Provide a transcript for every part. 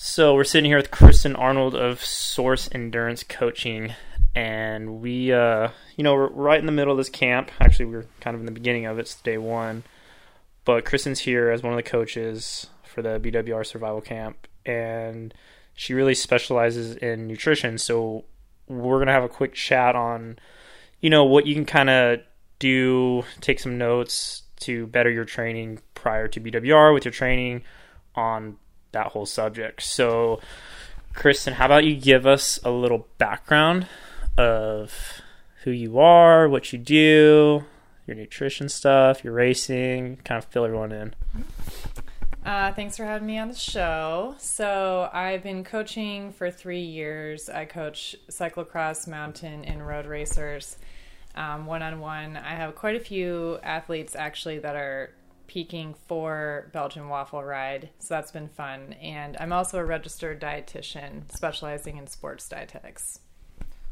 So we're sitting here with Kristen Arnold of Source Endurance Coaching, and we, uh, you know, we're right in the middle of this camp. Actually, we're kind of in the beginning of it. It's day one, but Kristen's here as one of the coaches for the BWR Survival Camp, and she really specializes in nutrition. So we're gonna have a quick chat on, you know, what you can kind of do, take some notes to better your training prior to BWR with your training on that whole subject. So, Kristen, how about you give us a little background of who you are, what you do, your nutrition stuff, your racing, kind of fill everyone in. Uh, thanks for having me on the show. So, I've been coaching for three years. I coach cyclocross, mountain, and road racers one on one. I have quite a few athletes actually that are peaking for Belgian Waffle Ride, so that's been fun. And I'm also a registered dietitian specializing in sports dietetics.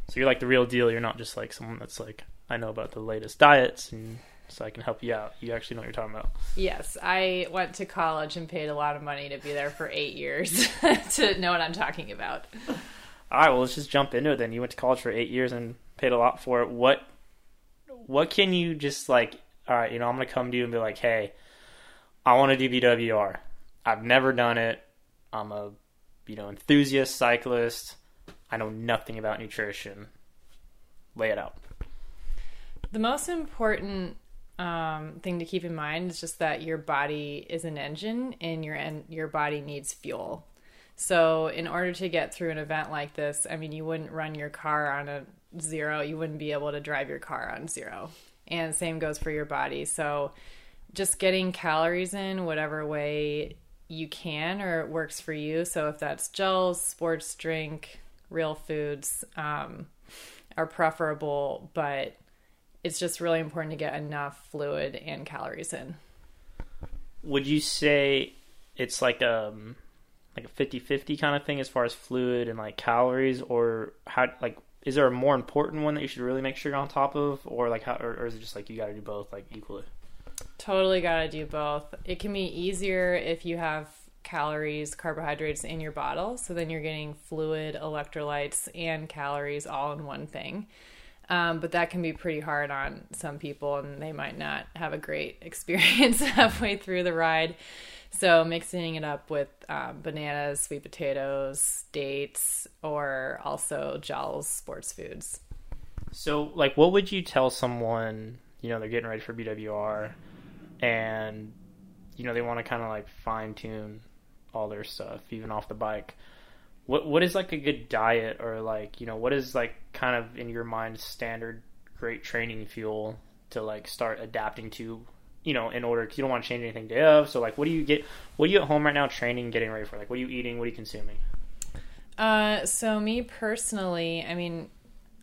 So you're like the real deal. You're not just like someone that's like I know about the latest diets and so I can help you out. You actually know what you're talking about. Yes, I went to college and paid a lot of money to be there for eight years to know what I'm talking about. All right, well let's just jump into it. Then you went to college for eight years and paid a lot for it. What what can you just like? All right, you know I'm gonna come to you and be like, hey, I want to do. I've never done it. I'm a you know enthusiast cyclist. I know nothing about nutrition. Lay it out. The most important um, thing to keep in mind is just that your body is an engine and your en- your body needs fuel. So, in order to get through an event like this, I mean, you wouldn't run your car on a zero. You wouldn't be able to drive your car on zero. And same goes for your body. So, just getting calories in whatever way you can or it works for you. So if that's gels, sports drink, real foods um, are preferable, but it's just really important to get enough fluid and calories in. Would you say it's like um like a 50-50 kind of thing as far as fluid and like calories or how like is there a more important one that you should really make sure you're on top of or like how or, or is it just like you got to do both like equally? Totally got to do both. It can be easier if you have calories, carbohydrates in your bottle. So then you're getting fluid, electrolytes, and calories all in one thing. Um, but that can be pretty hard on some people, and they might not have a great experience halfway through the ride. So mixing it up with um, bananas, sweet potatoes, dates, or also gels, sports foods. So, like, what would you tell someone? You know, they're getting ready for BWR and you know they want to kind of like fine tune all their stuff even off the bike. What what is like a good diet or like you know what is like kind of in your mind standard great training fuel to like start adapting to you know in order because you don't want to change anything day of so like what do you get what are you at home right now training getting ready for? Like what are you eating? What are you consuming? Uh so me personally i mean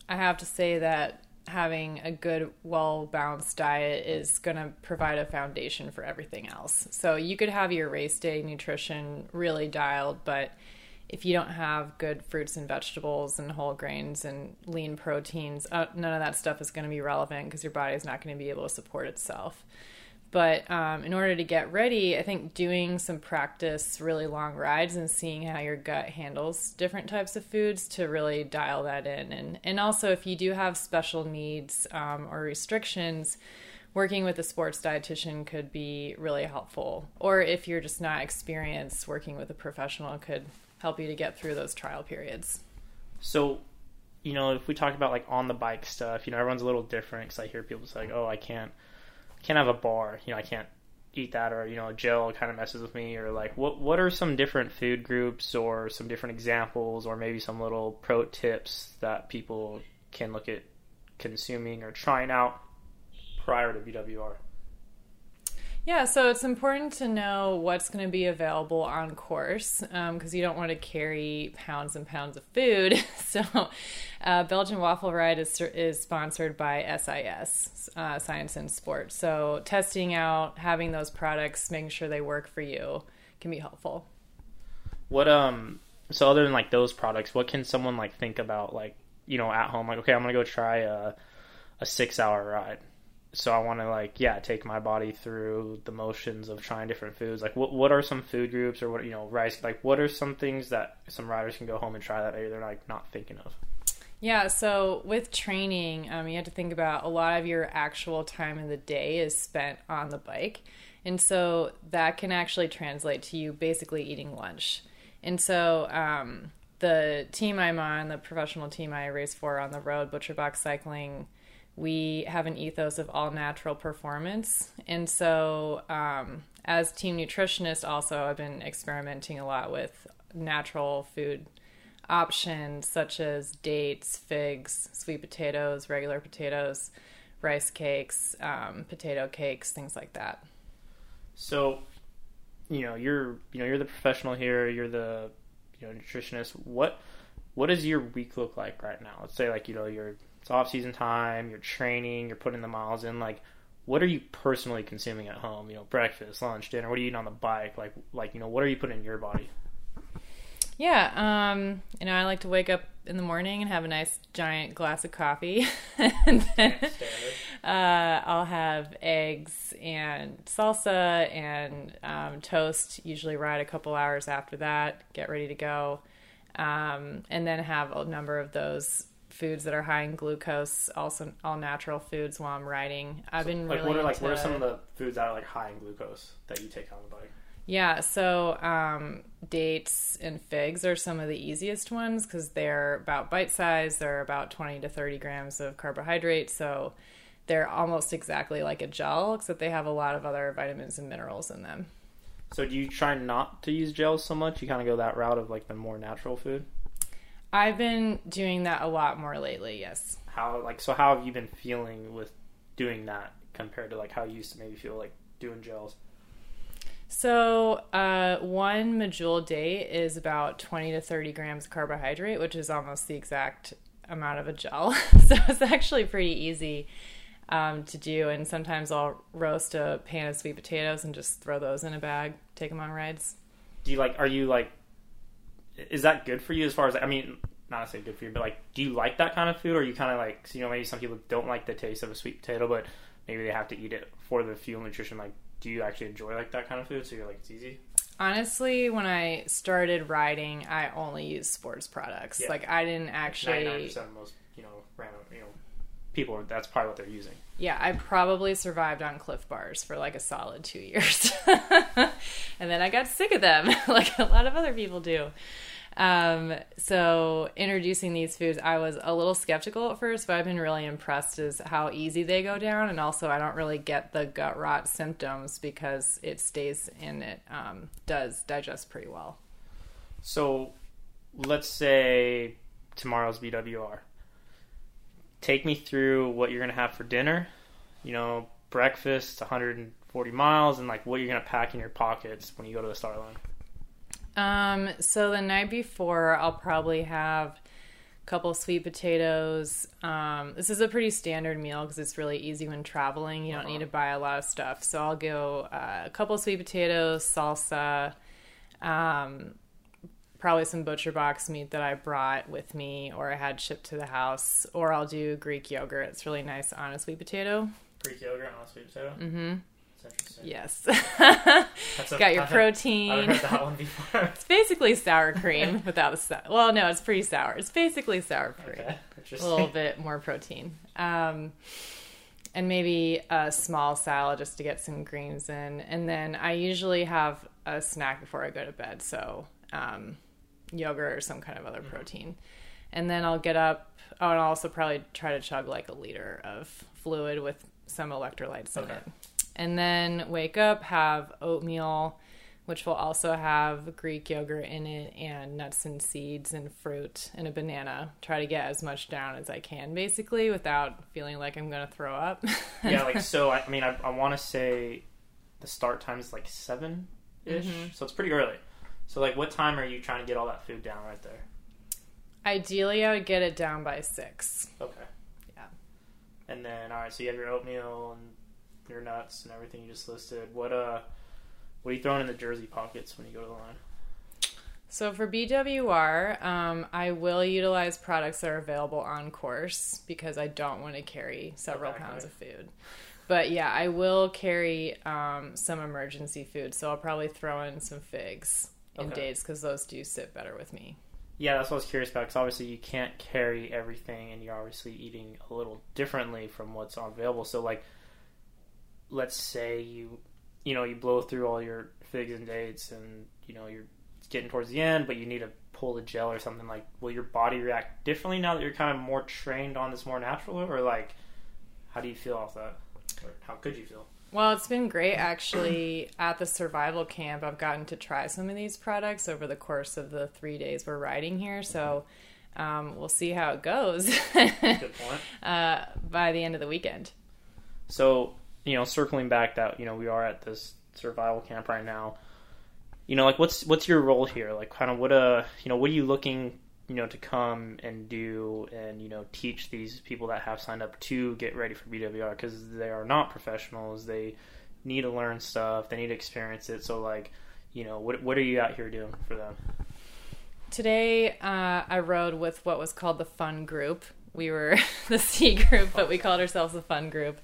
i have to say that having a good, well balanced diet is going to provide a foundation for everything else. So you could have your race day nutrition really dialed, but if you don't have good fruits and vegetables and whole grains and lean proteins, uh, none of that stuff is going to be relevant because your body is not going to be able to support itself. But um, in order to get ready, I think doing some practice, really long rides, and seeing how your gut handles different types of foods to really dial that in. And and also, if you do have special needs um, or restrictions, working with a sports dietitian could be really helpful. Or if you're just not experienced, working with a professional could help you to get through those trial periods. So, you know, if we talk about like on the bike stuff, you know, everyone's a little different because I hear people say, "Oh, I can't." Can't have a bar. You know, I can't eat that, or you know, gel kind of messes with me, or like, what what are some different food groups, or some different examples, or maybe some little pro tips that people can look at consuming or trying out prior to BWR? Yeah, so it's important to know what's going to be available on course because um, you don't want to carry pounds and pounds of food. so, uh, Belgian Waffle Ride is, is sponsored by SIS, uh, Science in Sport. So, testing out, having those products, making sure they work for you can be helpful. What, um, so other than like those products, what can someone like think about, like, you know, at home? Like, okay, I'm going to go try a, a six hour ride so I want to like yeah take my body through the motions of trying different foods. Like what what are some food groups or what you know rice like what are some things that some riders can go home and try that maybe they're like not thinking of. Yeah, so with training, um, you have to think about a lot of your actual time in the day is spent on the bike. And so that can actually translate to you basically eating lunch. And so um, the team I'm on, the professional team I race for on the road, Butcherbox Cycling, we have an ethos of all natural performance. And so, um, as team nutritionist, also, I've been experimenting a lot with natural food options such as dates, figs, sweet potatoes, regular potatoes, rice cakes, um, potato cakes, things like that. So, you know, you're you know you're the professional here. You're the you know nutritionist. What what does your week look like right now? Let's say like you know you're it's off season time. You're training. You're putting the miles in. Like, what are you personally consuming at home? You know, breakfast, lunch, dinner. What are you eating on the bike? Like, like you know, what are you putting in your body? Yeah, um, you know, I like to wake up in the morning and have a nice giant glass of coffee, and then uh, I'll have eggs and salsa and um, toast. Usually, ride a couple hours after that, get ready to go, um, and then have a number of those foods that are high in glucose, also all natural foods while I'm riding. I've been like really what are like into, what are some of the foods that are like high in glucose that you take on the bike? Yeah, so um, dates and figs are some of the easiest ones because they're about bite size. They're about 20 to 30 grams of carbohydrate. So they're almost exactly like a gel, except they have a lot of other vitamins and minerals in them. So do you try not to use gels so much? You kind of go that route of like the more natural food. I've been doing that a lot more lately, yes. How like so? How have you been feeling with doing that compared to like how you used to maybe feel like doing gels? So, uh, one medjool date is about 20 to 30 grams of carbohydrate, which is almost the exact amount of a gel. so, it's actually pretty easy um, to do. And sometimes I'll roast a pan of sweet potatoes and just throw those in a bag, take them on rides. Do you like, are you like, is that good for you as far as, I mean, not to say good for you, but like, do you like that kind of food? Or you kind of like, you know, maybe some people don't like the taste of a sweet potato, but maybe they have to eat it for the fuel nutrition. Like, do you actually enjoy like that kind of food? So you're like, it's easy? Honestly, when I started riding, I only used sports products. Yeah. Like I didn't actually. 99% of most, you know, random, you know, people, that's probably what they're using. Yeah, I probably survived on Clif Bars for like a solid two years, and then I got sick of them, like a lot of other people do. Um, so introducing these foods, I was a little skeptical at first, but I've been really impressed as how easy they go down, and also I don't really get the gut rot symptoms because it stays in it um, does digest pretty well. So let's say tomorrow's BWR. Take me through what you're going to have for dinner. You know, breakfast, 140 miles, and like what you're going to pack in your pockets when you go to the start line. Um, so the night before, I'll probably have a couple sweet potatoes. Um, this is a pretty standard meal because it's really easy when traveling. You don't need to buy a lot of stuff. So I'll go uh, a couple sweet potatoes, salsa, um, probably some butcher box meat that I brought with me or I had shipped to the house, or I'll do Greek yogurt. It's really nice on a sweet potato. Greek yogurt on a sweet potato. Mm-hmm. Yes. A- Got your protein. I've heard that one before. It's basically sour cream without the sour. Well, no, it's pretty sour. It's basically sour cream. okay, A little bit more protein. Um, and maybe a small salad just to get some greens in. And then I usually have a snack before I go to bed. So um, yogurt or some kind of other protein. And then I'll get up. Oh, and I'll also probably try to chug like a liter of fluid with some electrolytes in it. And then wake up, have oatmeal, which will also have Greek yogurt in it, and nuts and seeds and fruit and a banana. Try to get as much down as I can, basically, without feeling like I'm going to throw up. yeah, like so. I, I mean, I, I want to say the start time is like seven ish, Mm-hmm. so it's pretty early. So, like, what time are you trying to get all that food down right there? Ideally, I would get it down by six. Okay. Yeah. And then, all right, so you have your oatmeal and your nuts and everything you just listed. What uh, what are you throwing in the jersey pockets when you go to the line? So for BWR, um, I will utilize products that are available on course because I don't want to carry several Okay. pounds of food. But yeah, I will carry um, some emergency food, so I'll probably throw in some figs in Okay. dates because those do sit better with me. Yeah, that's what I was curious about because obviously you can't carry everything, and you're obviously eating a little differently from what's available. So, like, let's say you, you know, you blow through all your figs and dates, and you know you're getting towards the end, but you need to pull the gel or something. Like, will your body react differently now that you're kind of more trained on this more natural, or like, how do you feel off that, or how could you feel? Well, it's been great actually at the survival camp. I've gotten to try some of these products over the course of the three days we're riding here. So um, we'll see how it goes Good point. uh, by the end of the weekend. So, you know, circling back that, you know, we are at this survival camp right now. You know, like what's what's your role here? Like kind of what uh, you know, what are you looking, you know, to come and do and, you know, teach these people that have signed up to get ready for BWR because they are not professionals. They need to learn stuff, they need to experience it. So like, you know, what what are you out here doing for them? Today, uh, I rode with what was called the Fun Group. We were the C group, but we called ourselves the Fun Group.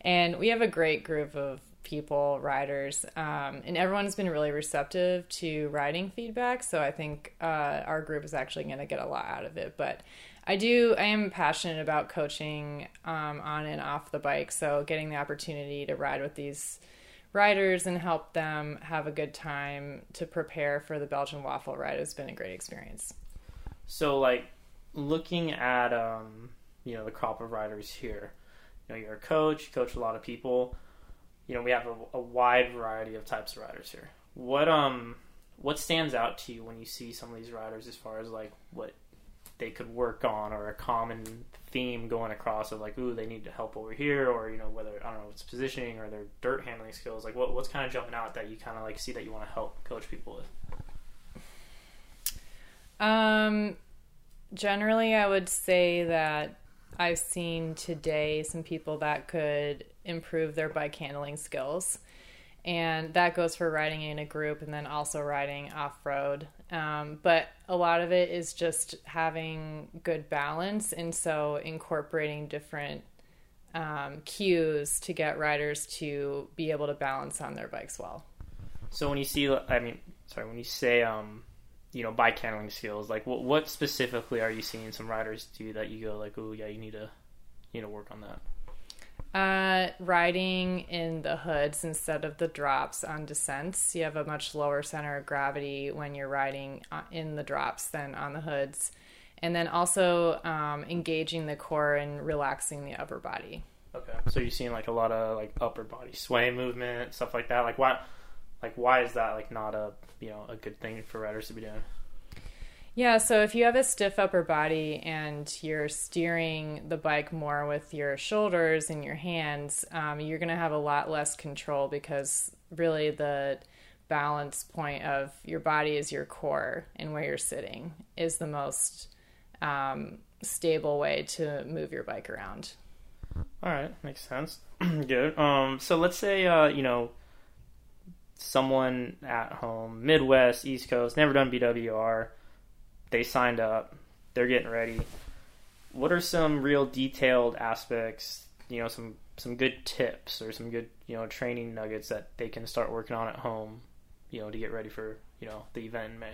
And we have a great group of people, riders, um, and everyone's been really receptive to riding feedback. So I think uh, our group is actually going to get a lot out of it. But I do, I am passionate about coaching um, on and off the bike. So getting the opportunity to ride with these riders and help them have a good time to prepare for the Belgian waffle ride has been a great experience. So like looking at um, you know, the crop of riders here. You know, you're a coach, you coach a lot of people. You know, we have a, a wide variety of types of riders here. What um what stands out to you when you see some of these riders as far as like what they could work on or a common theme going across of like, ooh, they need to help over here or, you know, whether I don't know, it's positioning or their dirt handling skills. Like what what's kind of jumping out that you kinda like see that you want to help coach people with? Um, generally, I would say that I've seen today some people that could improve their bike handling skills. And that goes for riding in a group and then also riding off road. Um, but a lot of it is just having good balance. And so incorporating different um, cues to get riders to be able to balance on their bikes well. So when you see, I mean, sorry, when you say, um, you know, bike handling skills, like what, what specifically are you seeing some riders do that you go like, oh yeah, you need to, you know, work on that. Uh, riding in the hoods instead of the drops on descents. You have a much lower center of gravity when you're riding uh, in the drops than on the hoods. And then also um, engaging the core and relaxing the upper body. Okay. So you're seeing like a lot of like upper body sway movement, stuff like that. Like why, like why is that like not a you know a good thing for riders to be doing? Yeah, so if you have a stiff upper body and you're steering the bike more with your shoulders and your hands, um, you're going to have a lot less control because really the balance point of your body is your core and where you're sitting is the most um, stable way to move your bike around. All right, makes sense. Good. Um, so let's say uh, you know someone at home, Midwest, East Coast, never done BWR. They signed up. They're getting ready. What are some real detailed aspects? You know, some some good tips or some good you know training nuggets that they can start working on at home. You know, to get ready for you know the event in May.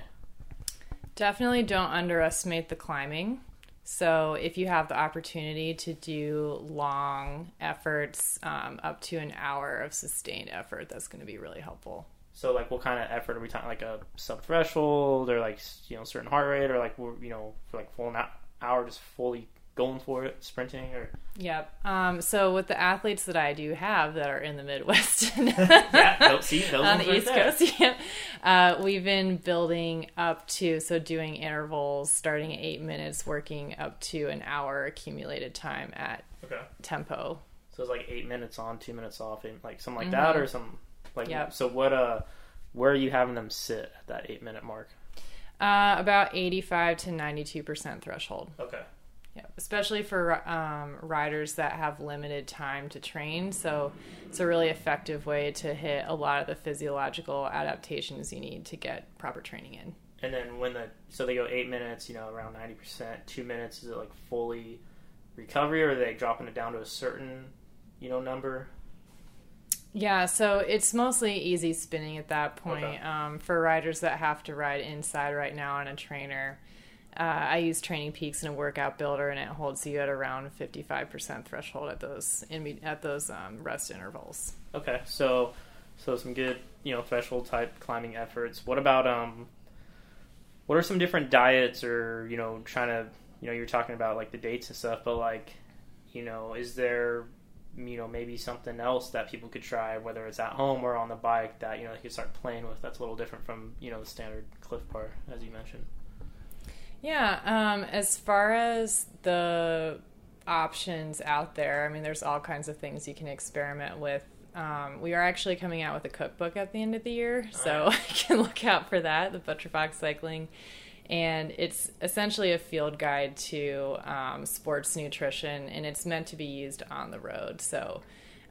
Definitely don't underestimate the climbing. So, if you have the opportunity to do long efforts, um, up to an hour of sustained effort, that's going to be really helpful. So, like, what kind of effort are we talking? Like a sub threshold, or like you know certain heart rate, or like we're, you know for like full an hour just fully going for it, sprinting, or Yep. Um, so, with the athletes that I do have that are in the Midwest, yeah, see on the East there. Coast, yeah, uh, we've been building up to so doing intervals, starting at eight minutes, working up to an hour accumulated time at Okay. tempo. So it's like eight minutes on, two minutes off, and like something like that, or some like. Yep. So what? Uh, where are you having them sit at that eight minute mark? Uh, about 85 to 92% threshold. Okay. Yeah, especially for um, riders that have limited time to train. So it's a really effective way to hit a lot of the physiological adaptations you need to get proper training in. And then when the so they go eight minutes, you know, around ninety percent. Two minutes is it like fully recovery, or are they dropping it down to a certain, you know, number? Yeah, so it's mostly easy spinning at that point. Okay. Um, for riders that have to ride inside right now on a trainer, uh, I use Training Peaks in a workout builder, and it holds you at around fifty five percent threshold at those in, at those um, rest intervals. Okay, so so some good you know threshold type climbing efforts. What about um, what are some different diets or you know trying to you know you're talking about like the dates and stuff, but like you know is there you know maybe something else that people could try whether it's at home or on the bike that you know they could start playing with that's a little different from you know the standard Clif bar as you mentioned. Yeah, um, as far as the options out there, I mean, there's all kinds of things you can experiment with. Um, we are actually coming out with a cookbook at the end of the year, so Alright. you can look out for that, the Butcherbox Cycling. And it's essentially a field guide to um, sports nutrition, and it's meant to be used on the road. So,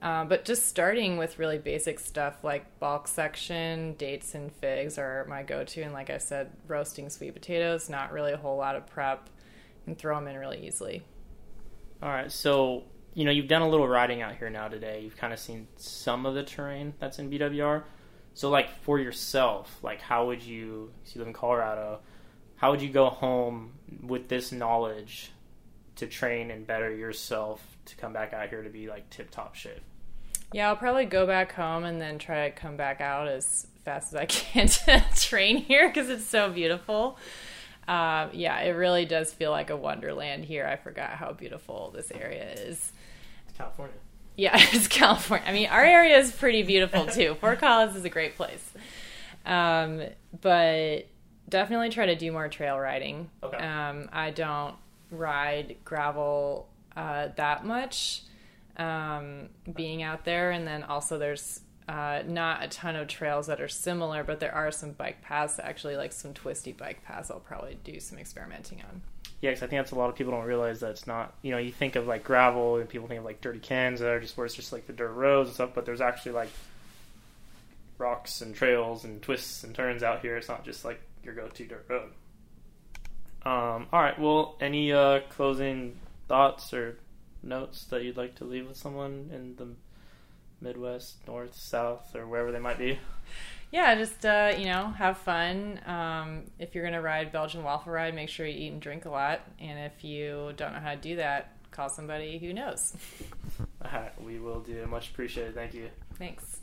um, but just starting with really basic stuff like bulk section, dates and figs are my go to. And like I said, roasting sweet potatoes, not really a whole lot of prep, and throw them in really easily. All right, so you know you've done a little riding out here now today. You've kind of seen some of the terrain that's in BWR. So like for yourself, like how would you? You live in Colorado. How would you go home with this knowledge to train and better yourself to come back out here to be like tip top shape? Yeah, I'll probably go back home and then try to come back out as fast as I can to train here because it's so beautiful. Um, yeah, it really does feel like a wonderland here. I forgot how beautiful this area is. It's California. Yeah, it's California. I mean, our area is pretty beautiful too. Fort Collins is a great place. Um, but definitely try to do more trail riding. Okay. Um, I don't ride gravel uh, that much um, being out there. And then also, there's uh, not a ton of trails that are similar, but there are some bike paths, actually, like some twisty bike paths, I'll probably do some experimenting on. Yeah, because I think that's a lot of people don't realize that it's not. You know, you think of like gravel and people think of like dirty cans that are just where it's just like the dirt roads and stuff, but there's actually like rocks and trails and twists and turns out here. It's not just like your go-to dirt road. Um, all right. Well, any uh, closing thoughts or notes that you'd like to leave with someone in the Midwest, North, South, or wherever they might be? Yeah, just uh, you know, have fun. Um, if you're gonna ride Belgian waffle ride, make sure you eat and drink a lot. And if you don't know how to do that, call somebody who knows. All right, we will do. Much appreciated. Thank you. Thanks.